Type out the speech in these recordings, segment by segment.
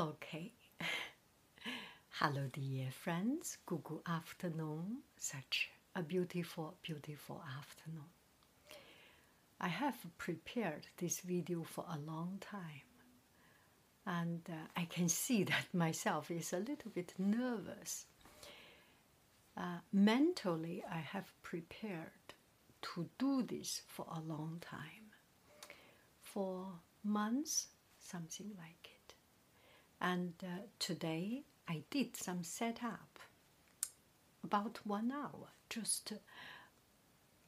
Okay. Hello, dear friends. Good, good afternoon. Such a beautiful, beautiful afternoon. I have prepared this video for a long time. And uh, I can see that myself is a little bit nervous. Uh, mentally, I have prepared to do this for a long time, for months, something like. And uh, today I did some setup, about one hour, just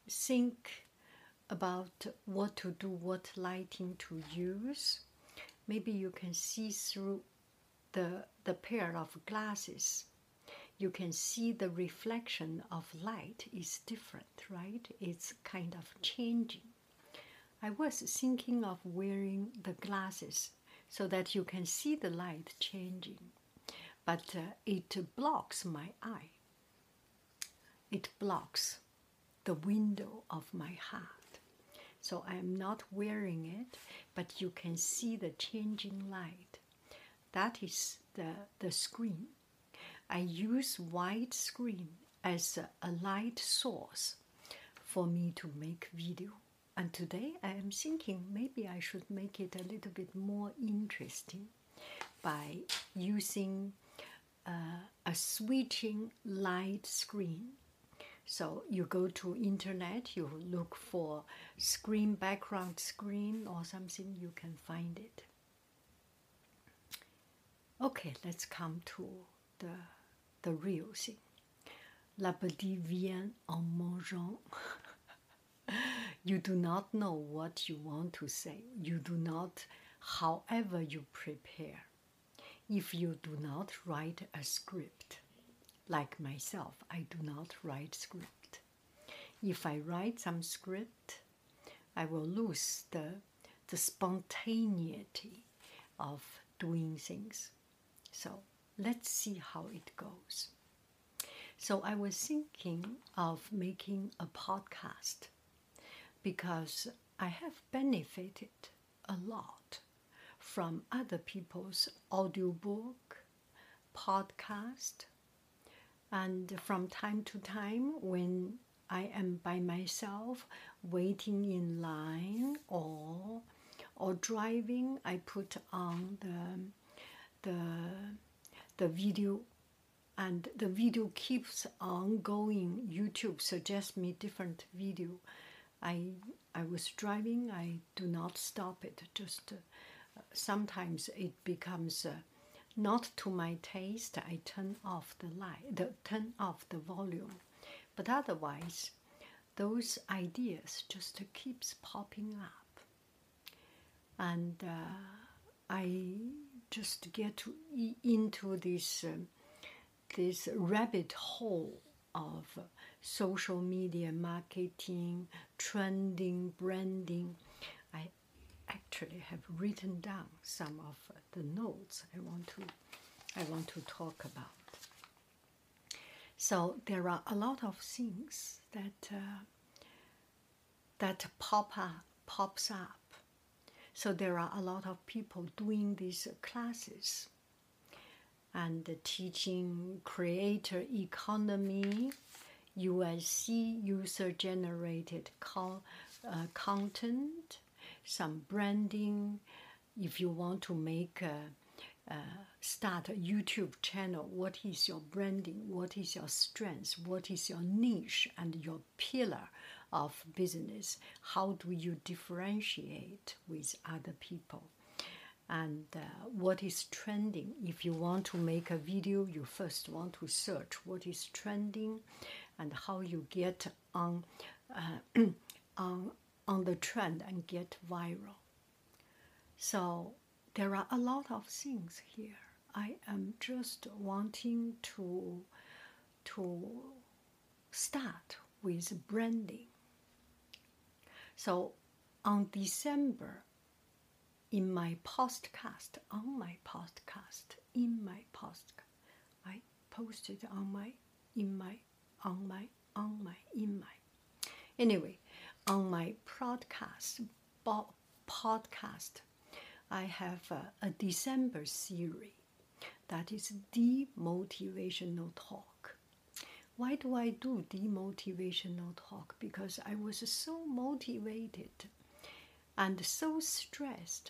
think about what to do, what lighting to use. Maybe you can see through the, the pair of glasses. You can see the reflection of light is different, right? It's kind of changing. I was thinking of wearing the glasses so that you can see the light changing, but uh, it blocks my eye. It blocks the window of my heart. So I am not wearing it, but you can see the changing light. That is the, the screen. I use white screen as a, a light source for me to make video. And today I am thinking maybe I should make it a little bit more interesting by using uh, a switching light screen so you go to internet, you look for screen background screen or something, you can find it. Okay, let's come to the the real thing. L'appétit vient en mangeant. you do not know what you want to say. You do not, however you prepare. If you do not write a script, like myself, I do not write script. If I write some script, I will lose the, the spontaneity of doing things. So let's see how it goes. So I was thinking of making a podcast because I have benefited a lot from other people's audiobook, podcast, and from time to time, when I am by myself waiting in line or or driving, I put on the the the video and the video keeps on going. YouTube suggests me different video. I I was driving. I do not stop it. Just uh, sometimes it becomes. Uh, not to my taste, I turn off the light, the, turn off the volume. But otherwise, those ideas just keeps popping up, and uh, I just get to, into this uh, this rabbit hole of social media marketing, trending, branding. I actually have written down some of the notes I want to I want to talk about. So there are a lot of things that uh, that pop up, pops up. So there are a lot of people doing these classes and the teaching creator economy, USC user generated uh, content, some branding. If you want to make a, start a YouTube channel, what is your branding? What is your strength? What is your niche and your pillar of business? How do you differentiate with other people? And uh, what is trending? If you want to make a video, you first want to search what is trending and how you get on, uh, on on the trend and get viral. So there are a lot of things here. I am just wanting to to start with branding. So on December, in my podcast, on my podcast, in my podcast, I posted on my, in my, on my, on my, in my. Anyway, on my podcast, podcast, I have a, a December series that is demotivational talk. Why do I do demotivational talk? Because I was so motivated and so stressed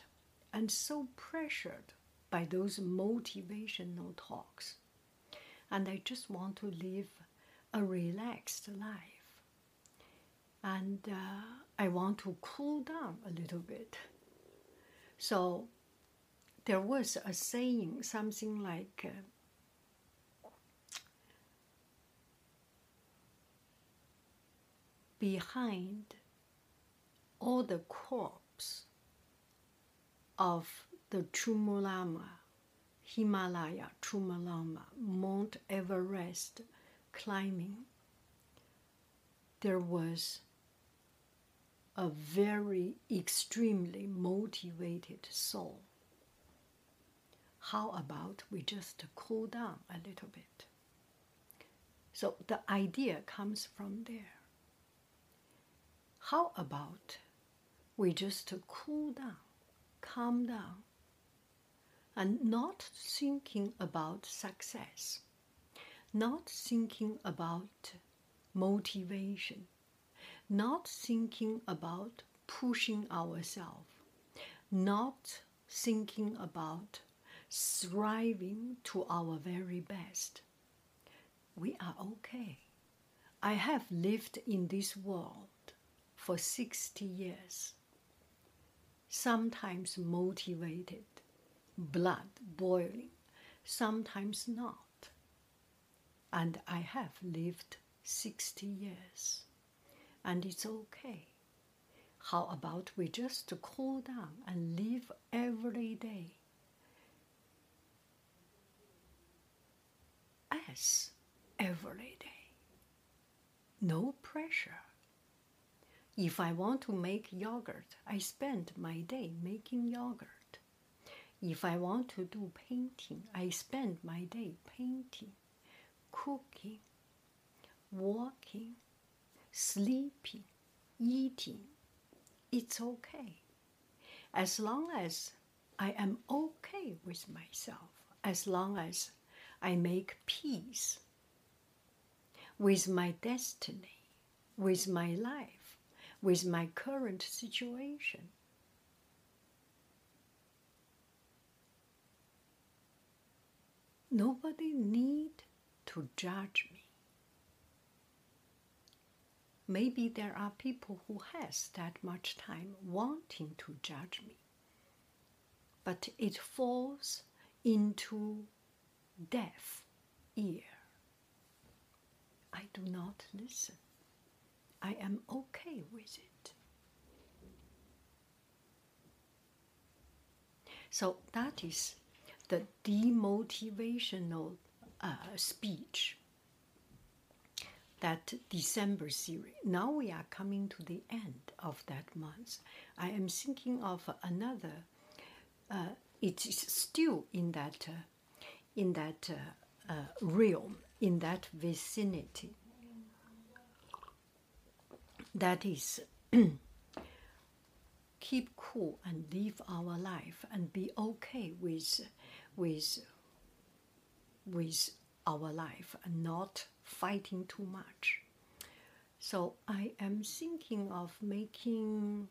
and so pressured by those motivational talks. And I just want to live a relaxed life. And uh, I want to cool down a little bit. So there was a saying, something like, uh, behind all the corpse of the Chumulama, Himalaya, Chumulama, Mount Everest climbing, there was a very extremely motivated soul. How about we just cool down a little bit? So the idea comes from there. How about we just cool down, calm down, and not thinking about success, not thinking about motivation, not thinking about pushing ourselves, not thinking about striving to our very best. We are okay. I have lived in this world for 60 years, sometimes motivated, blood boiling, sometimes not. And I have lived 60 years and it's okay. How about we just cool down and live every day as every day? No pressure. If I want to make yogurt, I spend my day making yogurt. If I want to do painting, I spend my day painting, cooking, walking, sleeping, eating, it's okay. As long as I am okay with myself, as long as I make peace with my destiny, with my life, with my current situation. Nobody need to judge me. Maybe there are people who has that much time wanting to judge me but it falls into deaf ear. I do not listen i am okay with it so that is the demotivational uh, speech that December series. Now we are coming to the end of that month. I am thinking of another. Uh, it is still in that uh, in that uh, uh realm, in that vicinity. That is. keep cool and live our life and be okay with with with our life and not fighting too much. So I am thinking of making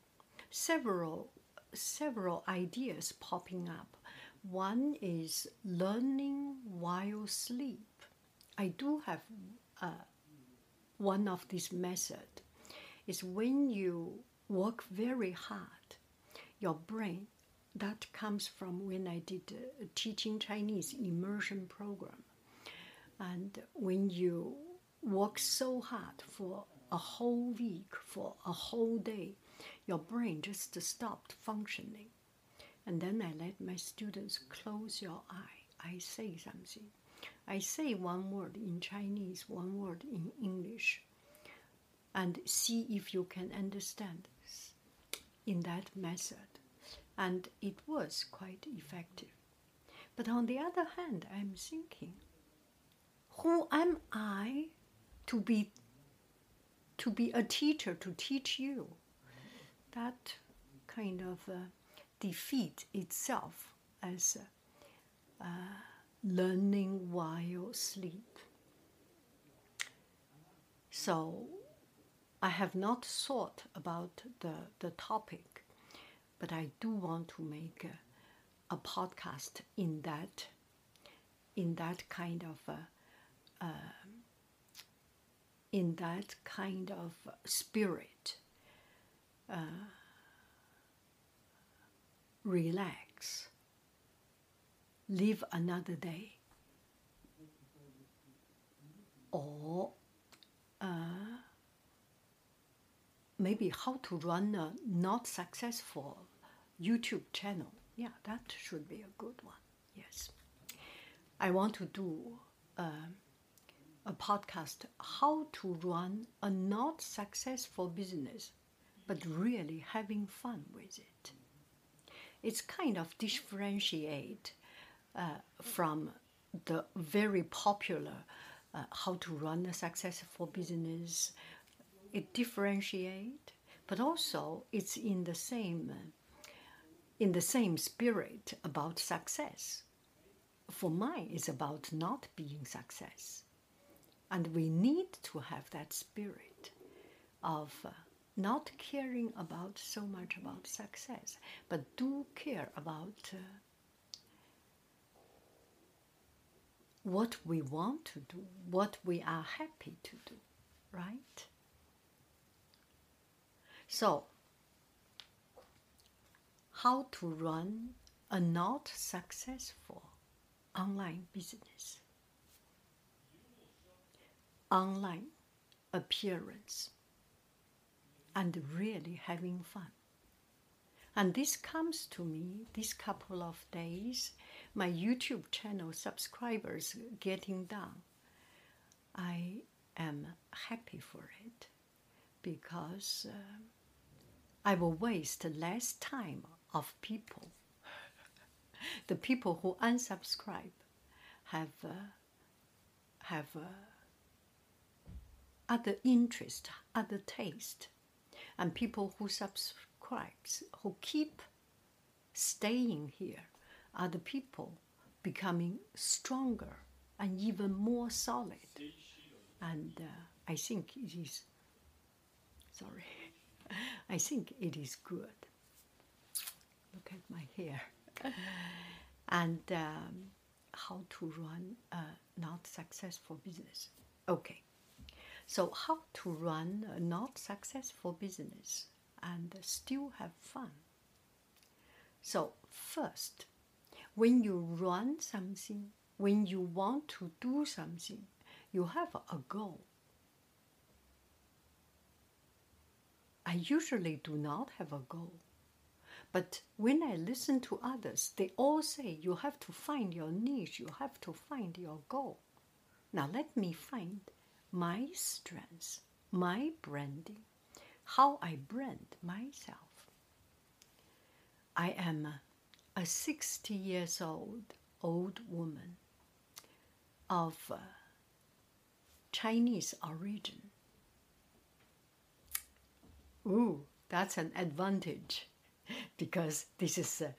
several several ideas popping up. One is learning while sleep. I do have uh, one of this method. Is when you work very hard, your brain. That comes from when I did a teaching Chinese immersion program and when you work so hard for a whole week, for a whole day, your brain just stopped functioning. and then I let my students close your eye. I say something. I say one word in Chinese, one word in English, and see if you can understand this in that method. And it was quite effective. But on the other hand, I'm thinking, who am I to be to be a teacher to teach you? That kind of uh, defeat itself as uh, learning while asleep. So I have not thought about the, the topic, but I do want to make a, a podcast in that in that kind of uh, uh, in that kind of spirit. Uh, relax, live another day, or uh, maybe how to run a not successful YouTube channel. Yeah, that should be a good one. Yes. I want to do uh, a podcast how to run a not successful business, but really having fun with it it's kind of differentiate uh, from the very popular uh, how to run a successful business. It differentiate, but also it's in the same in the same spirit about success. For mine, it's about not being success, and we need to have that spirit of. Uh, not caring about so much about success, but do care about uh, what we want to do, what we are happy to do, right? So, how to run a not successful online business, online appearance and really having fun. And this comes to me this couple of days, my YouTube channel subscribers getting down. I am happy for it because uh, I will waste less time of people. the people who unsubscribe have uh, have uh, other interest, other taste and people who subscribe, who keep staying here, are the people becoming stronger and even more solid. And uh, I think it is, sorry, I think it is good. Look at my hair. and um, how to run a not successful business. Okay. So, how to run a not successful business and still have fun? So, first, when you run something, when you want to do something, you have a goal. I usually do not have a goal. But when I listen to others, they all say you have to find your niche, you have to find your goal. Now let me find my strengths, my branding, how I brand myself. I am a 60 years old old woman of uh, Chinese origin. Ooh, that's an advantage because this is uh,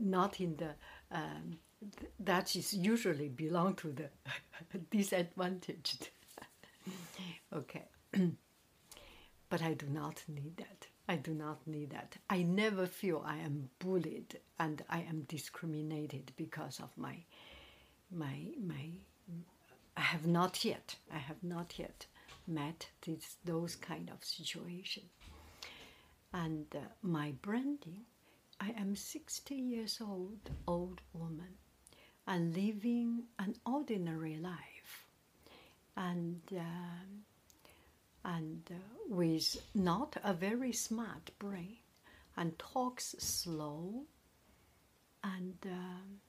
not in the um, th- that is usually belong to the disadvantaged okay. but I do not need that. I do not need that. I never feel I am bullied and I am discriminated because of my my my I have not yet I have not yet met this, those kind of situation. And uh, my branding, I am 60 years old, old woman, and living an ordinary life and um, and uh, with not a very smart brain and talks slow and um,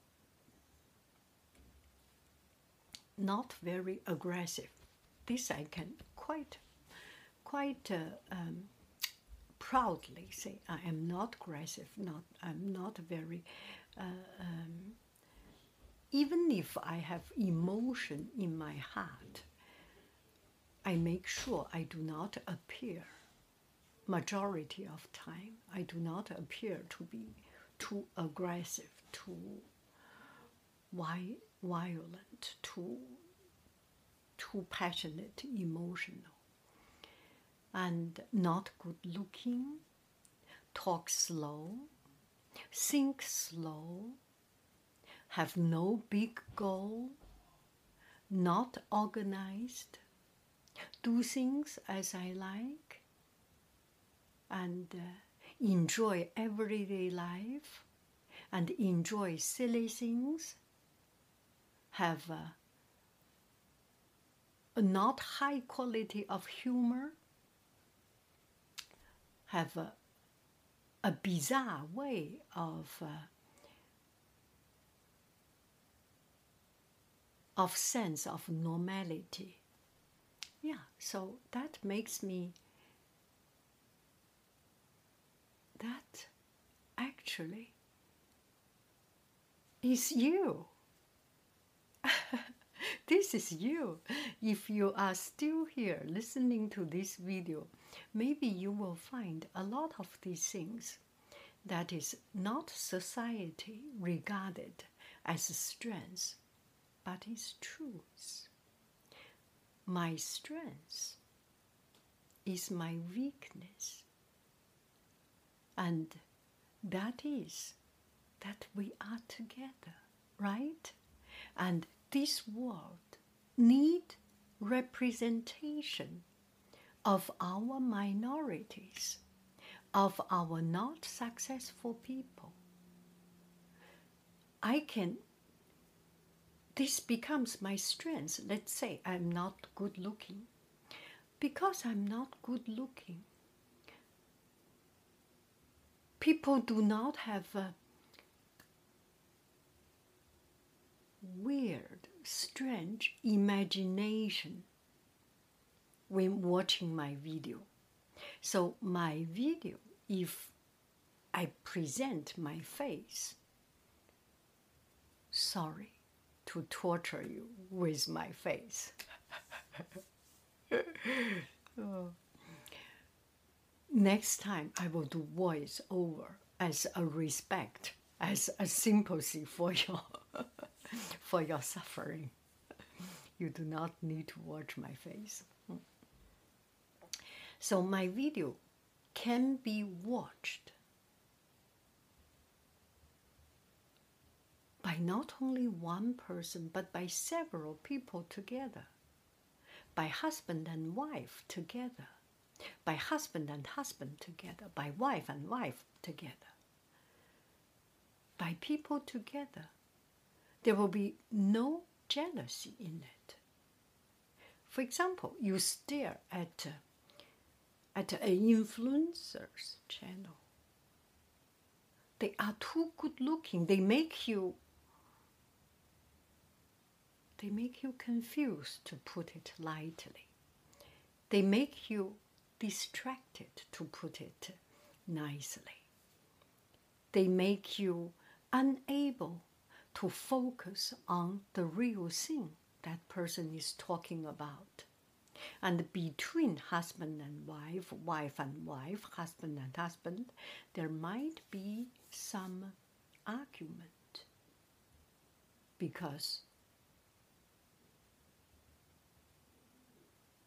not very aggressive. This I can quite, quite uh, um, proudly say I am not aggressive. Not I'm not very. Uh, um, even if I have emotion in my heart, I make sure I do not appear. Majority of time, I do not appear to be too aggressive, too violent, too too passionate, emotional, and not good looking. Talk slow, think slow, have no big goal, not organized, do things as I like, and uh, enjoy everyday life, and enjoy silly things, have a, a not high quality of humor, have a, a bizarre way of uh, of sense of normality. Yeah, so that makes me that actually is you. this is you. If you are still here listening to this video, maybe you will find a lot of these things that is not society regarded as strength, but is truth. My strength is my weakness. And that is that we are together, right? And this world need representation of our minorities, of our not successful people. I can this becomes my strength. Let's say I'm not good looking. Because I'm not good looking, people do not have a weird, strange imagination when watching my video. So, my video, if I present my face, sorry to torture you with my face. Next time, I will do voice over as a respect, as a sympathy for your for your suffering. You do not need to watch my face. So my video can be watched by not only one person, but by several people together, by husband and wife together, by husband and husband together, by wife and wife together, by people together. There will be no jealousy in it. For example, you stare at uh, at an influencer's channel. They are too good looking. They make you they make you confused, to put it lightly. They make you distracted, to put it nicely. They make you unable to focus on the real thing that person is talking about. And between husband and wife, wife and wife, husband and husband, there might be some argument because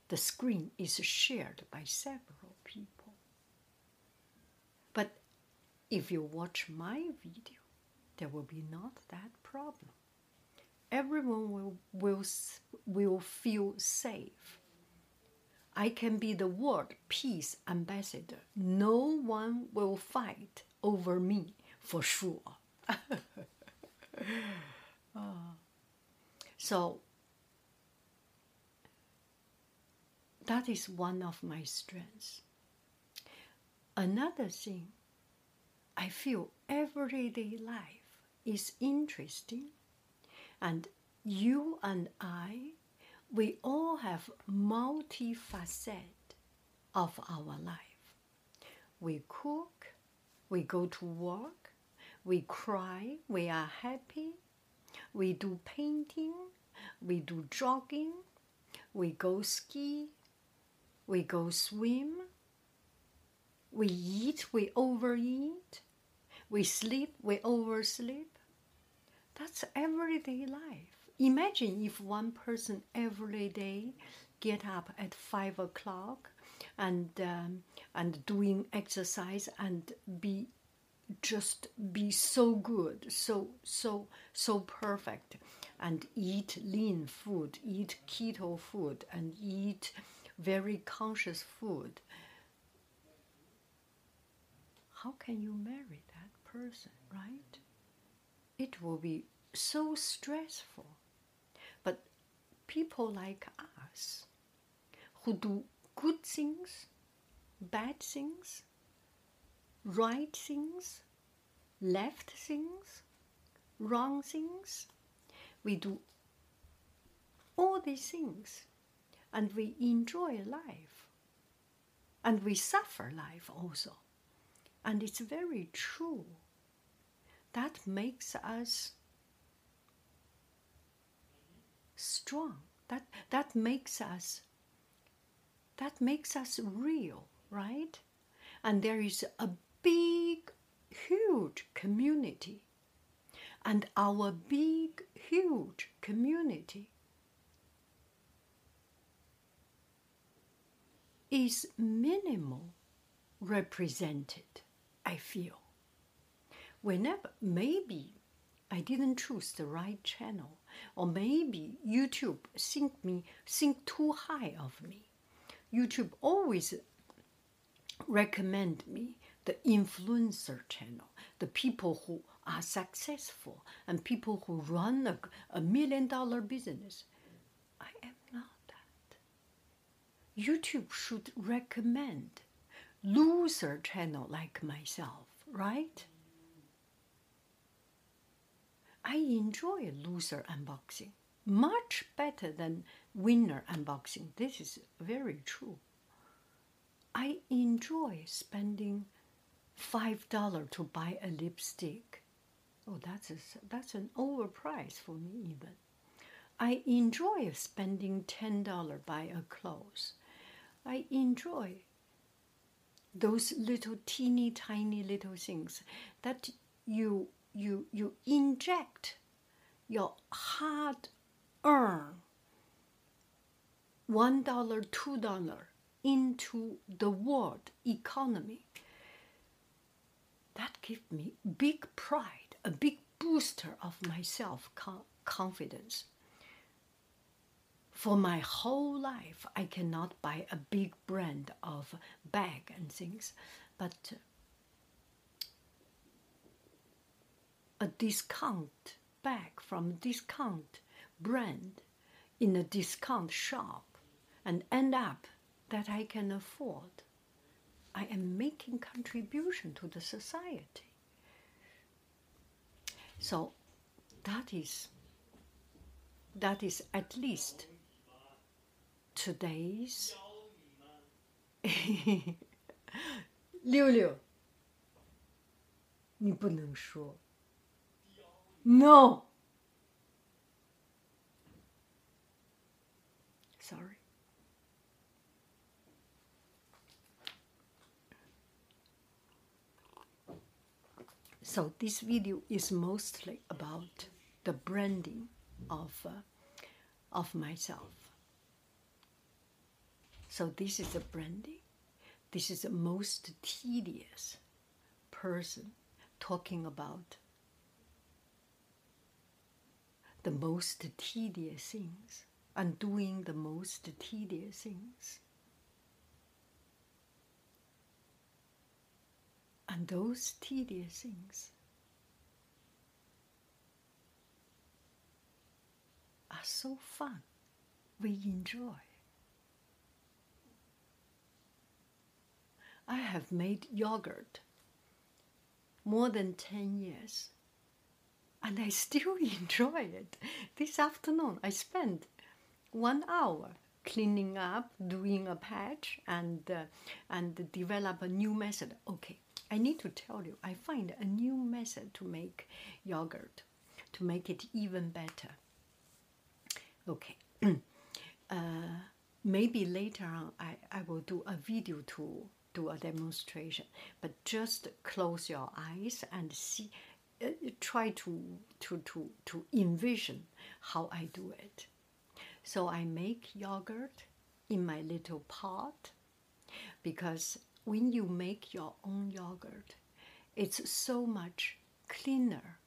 the screen is shared by several people. But if you watch my video, there will be not that problem. Everyone will, will, will feel safe. I can be the world peace ambassador. No one will fight over me for sure. oh. So That is one of my strengths. Another thing, I feel everyday life is interesting. And you and I, we all have multifaceted of our life. We cook, we go to work, we cry, we are happy, we do painting, we do jogging, we go ski, we go swim, we eat, we overeat, we sleep, we oversleep. That's everyday life. Imagine if one person every day get up at five o'clock and um, and doing exercise and be just be so good, so so so perfect, and eat lean food, eat keto food, and eat very conscious food. How can you marry person, right? It will be so stressful. But people like us who do good things, bad things, right things, left things, wrong things. We do all these things and we enjoy life and we suffer life also. And it's very true. That makes us strong. That, that makes us that makes us real, right? And there is a big, huge community. And our big, huge community is minimal represented, I feel. Whenever, maybe I didn't choose the right channel, or maybe YouTube think me think too high of me. YouTube always recommend me the influencer channel, the people who are successful and people who run a, a million dollar business. I am not that. YouTube should recommend loser channel like myself, right? I enjoy loser unboxing much better than winner unboxing. This is very true. I enjoy spending five dollar to buy a lipstick. Oh, that's a, that's an overprice for me even. I enjoy spending ten dollar buy a clothes. I enjoy those little teeny tiny little things that you you you inject your hard earn one dollar two dollar into the world economy. That gives me big pride a big booster of my self confidence for my whole life i cannot buy a big brand of bag and things but a discount bag from discount brand in a discount shop and end up that I can afford. I am making contribution to the society. So that is that is at least today's 六六，你不能说。 No. Sorry. So this video is mostly about the branding of uh, of myself. So this is the branding. This is the most tedious person talking about the most tedious things and doing the most tedious things. And those tedious things are so fun. We enjoy. I have made yogurt more than 10 years and I still enjoy it. This afternoon, I spent one hour cleaning up, doing a patch, and uh, and develop a new method. Okay, I need to tell you, I find a new method to make yogurt, to make it even better. Okay, uh, maybe later on I, I will do a video to do a demonstration, but just close your eyes and see, try to, to, to, to envision how I do it. So I make yogurt in my little pot because when you make your own yogurt, it's so much cleaner,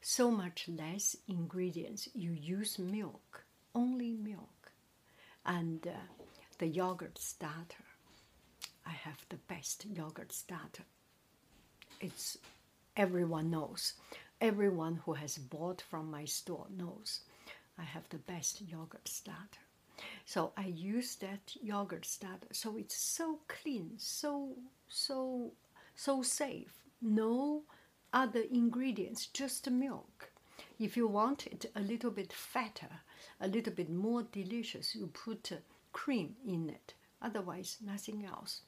so much less ingredients. You use milk, only milk, and uh, the yogurt starter. I have the best yogurt starter. It's everyone knows. Everyone who has bought from my store knows I have the best yogurt starter. So I use that yogurt starter. So it's so clean, so so so safe. No other ingredients, just milk. If you want it a little bit fatter, a little bit more delicious, you put uh, cream in it. Otherwise, nothing else.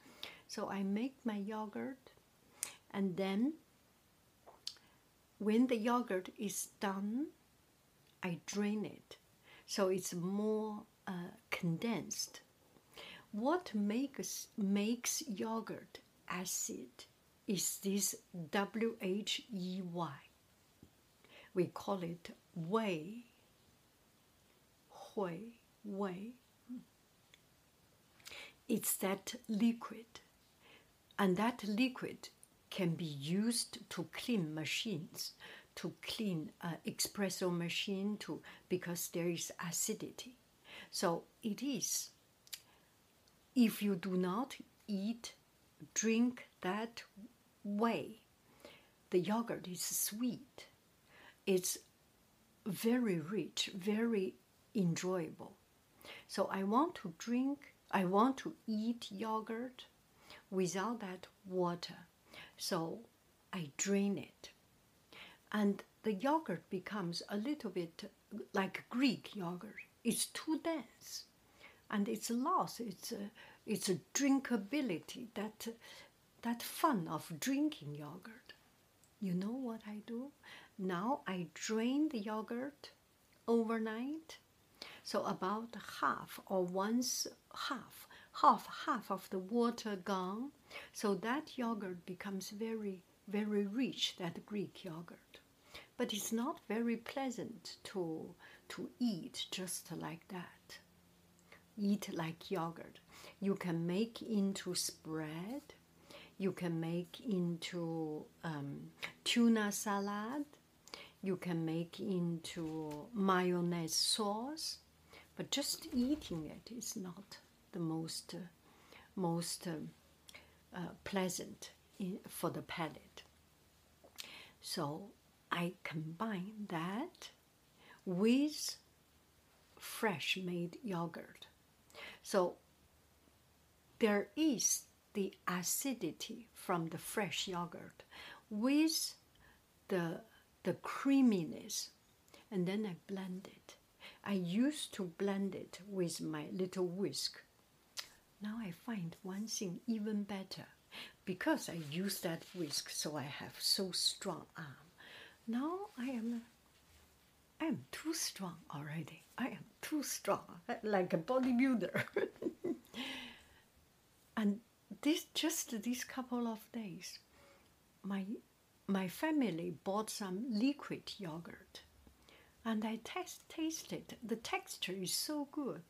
So I make my yogurt, and then when the yogurt is done, I drain it so it's more uh, condensed. What makes makes yogurt acid is this W H E Y. We call it whey. Whey, whey. It's that liquid, and that liquid can be used to clean machines to clean an espresso machine to because there is acidity. So it is. If you do not eat, drink that whey, the yogurt is sweet. It's very rich, very enjoyable. So I want to drink, I want to eat yogurt without that water. So I drain it and the yogurt becomes a little bit like Greek yogurt. It's too dense, and it's lost its uh, its drinkability. That that fun of drinking yogurt. You know what I do? Now I drain the yogurt overnight, so about half or once half, half half of the water gone, so that yogurt becomes very very rich. That Greek yogurt. But it's not very pleasant to to eat just like that. Eat like yogurt. You can make into spread. You can make into um, tuna salad. You can make into mayonnaise sauce. But just eating it is not the most uh, most uh, uh, pleasant in, for the palate so I combine that with fresh made yogurt. So there is the acidity from the fresh yogurt with the, the creaminess, and then I blend it. I used to blend it with my little whisk. Now I find one thing even better because I use that whisk, so I have so strong arm. Now I am I am too strong already. I am too strong, like a bodybuilder. and this just these couple of days, my my family bought some liquid yogurt, and I test tasted. The texture is so good,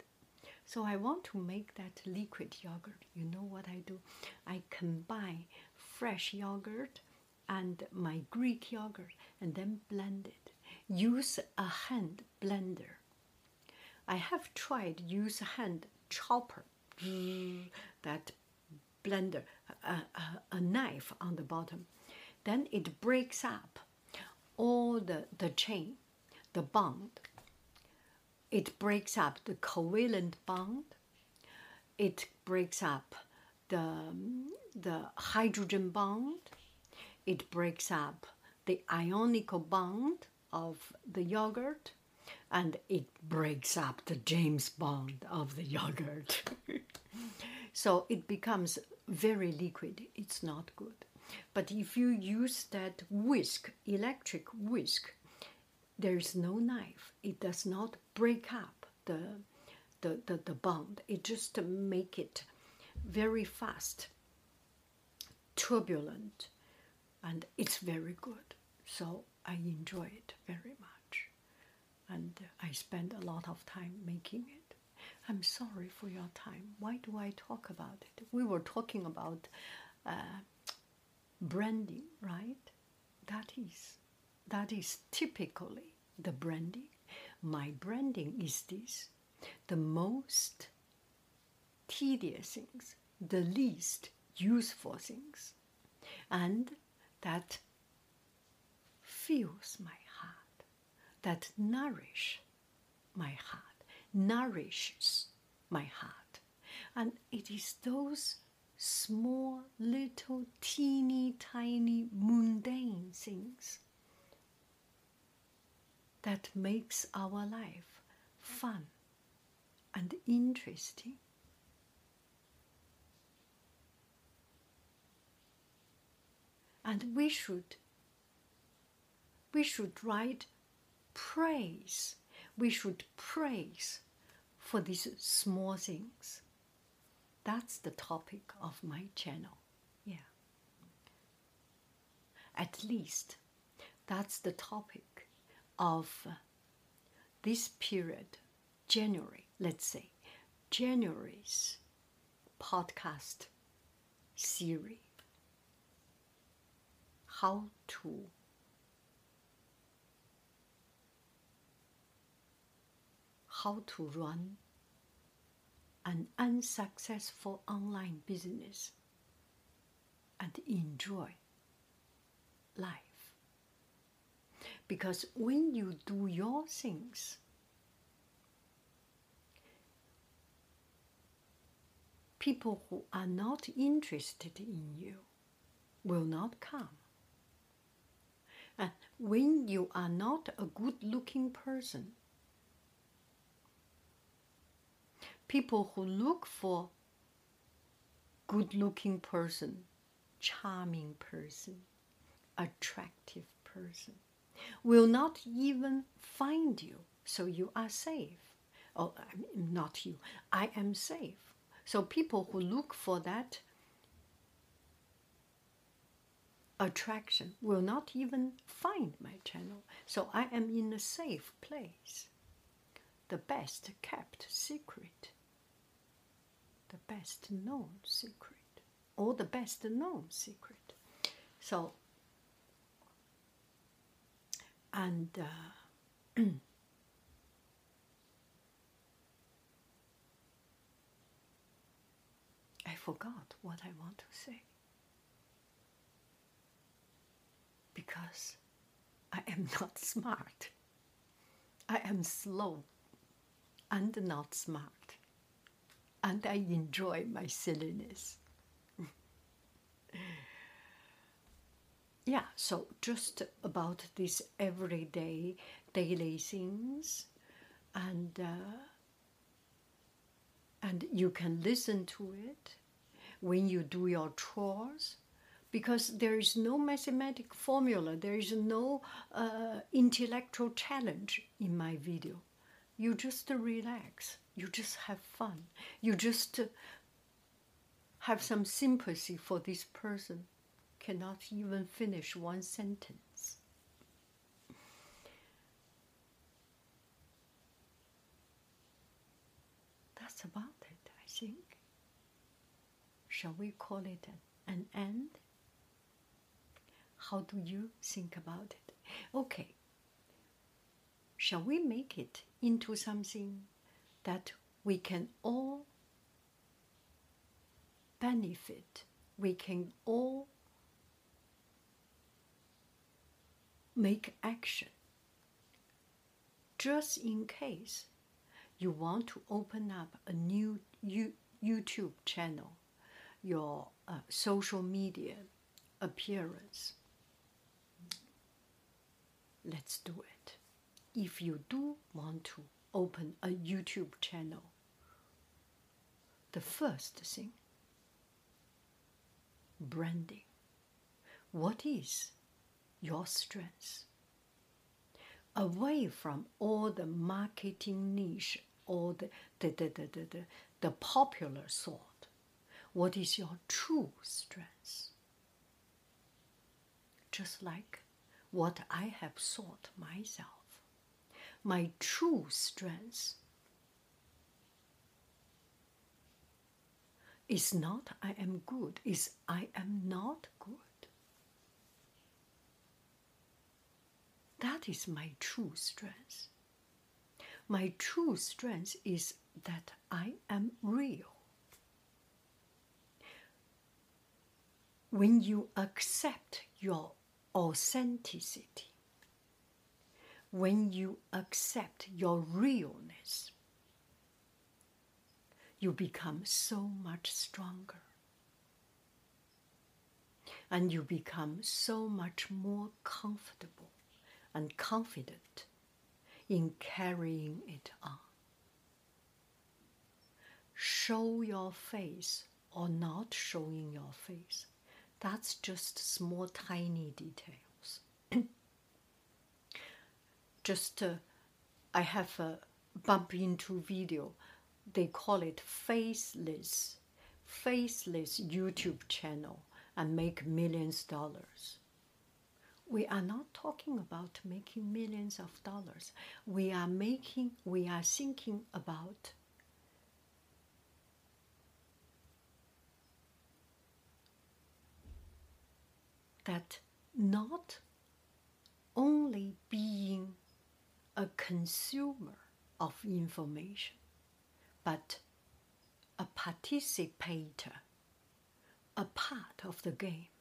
so I want to make that liquid yogurt. You know what I do? I combine fresh yogurt and my Greek yogurt and then blend it. Use a hand blender. I have tried use a hand chopper, mm. that blender, a, a, a knife on the bottom. Then it breaks up all the, the chain, the bond. It breaks up the covalent bond. It breaks up the, the hydrogen bond it breaks up the ionic bond of the yogurt and it breaks up the James Bond of the yogurt. so it becomes very liquid. It's not good. But if you use that whisk, electric whisk, there is no knife. It does not break up the, the, the, the bond. It just make it very fast, turbulent, and it's very good. So I enjoy it very much. And I spend a lot of time making it. I'm sorry for your time. Why do I talk about it? We were talking about uh, branding, right? That is, that is typically the branding. My branding is this: the most tedious things, the least useful things, and that fills my heart, that nourish my heart, nourishes my heart. And it is those small, little, teeny, tiny, mundane things that makes our life fun and interesting. And we should we should write praise. We should praise for these small things. That's the topic of my channel. Yeah. At least that's the topic of this period, January, let's say, January's podcast series. How to how to run an unsuccessful online business and enjoy life. Because when you do your things, people who are not interested in you will not come. And when you are not a good looking person, people who look for good looking person, charming person, attractive person will not even find you. So you are safe. Oh, not you. I am safe. So people who look for that attraction will not even find my channel. So I am in a safe place. The best kept secret the best known secret or the best known secret. So, and uh, I forgot what I want to say because I am not smart. I am slow and not smart and I enjoy my silliness. yeah, so just about these everyday, daily things, and uh, and you can listen to it when you do your chores because there is no mathematic formula, there is no uh, intellectual challenge in my video. You just relax you just have fun. You just have some sympathy for this person, cannot even finish one sentence. That's about it, I think. Shall we call it an, end? How do you think about it? Okay. Shall we make it into something that we can all benefit, we can all make action. Just in case you want to open up a new YouTube channel, your uh, social media appearance, let's do it. if you do want to open a YouTube channel, the first thing branding. What is your strengths Away from all the marketing niche, all the, the, the, the, the, the, the popular sort, what is your true strength? Just like what I have sought myself. My true strength is not I am good, is I am not good. That is my true strength. My true strength is that I am real. When you accept your authenticity, when you accept your realness, you become so much stronger. And you become so much more comfortable and confident in carrying it on. Show your face or not showing your face that's just small, tiny details. just, uh, I have a bump into video. They call it faceless, faceless YouTube channel and make millions dollars. We are not talking about making millions of dollars. We are making, we are thinking about that not only being a consumer of information, but a participator, a part of the game.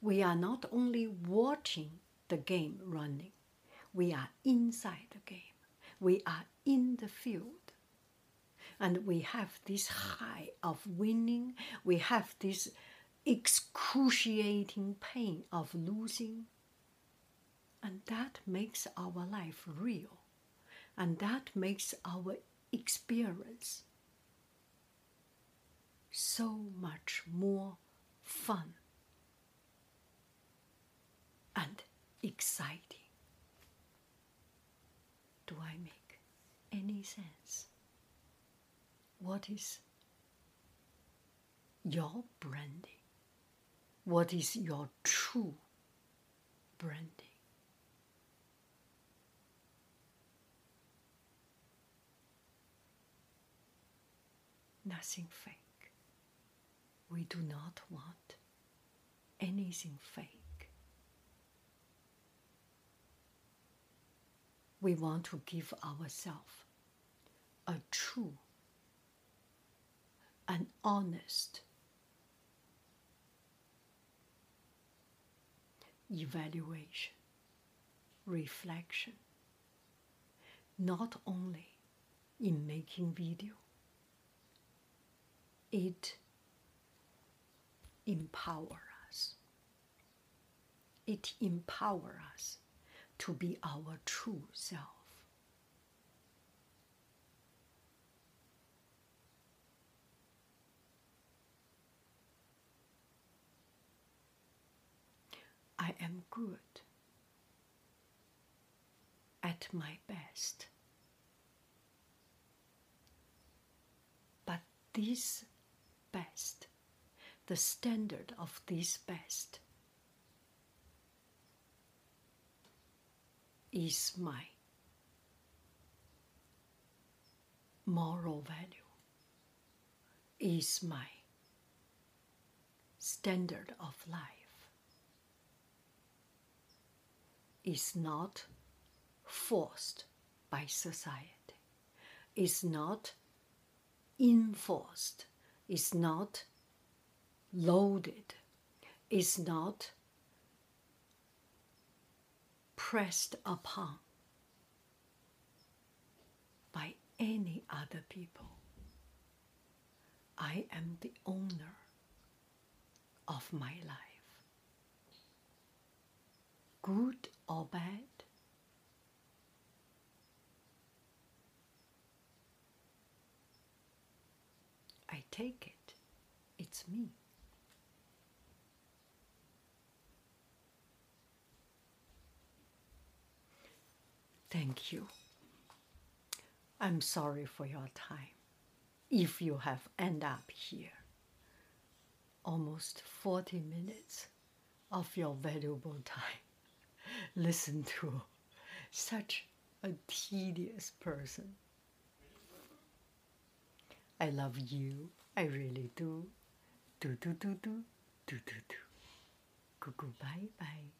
We are not only watching the game running, we are inside the game, we are in the field. And we have this high of winning, we have this excruciating pain of losing. And that makes our life real. And that makes our experience so much more fun and exciting. Do I make any sense? What is your branding? What is your true branding? Nothing fake. We do not want anything fake. We want to give ourselves a true and honest evaluation, reflection, not only in making video, it empower us. It empower us to be our true self. I am good at my best. But this best, the standard of this best, is my moral value, is my standard of life. is not forced by society, is not enforced, is not loaded, is not pressed upon by any other people. I am the owner of my life. Good or bad, I take it. It's me. Thank you. I'm sorry for your time. If you have end up here, almost 40 minutes of your valuable time, listen to such a tedious person. I love you. I really do. Do do do do do do do. Cuckoo bye bye.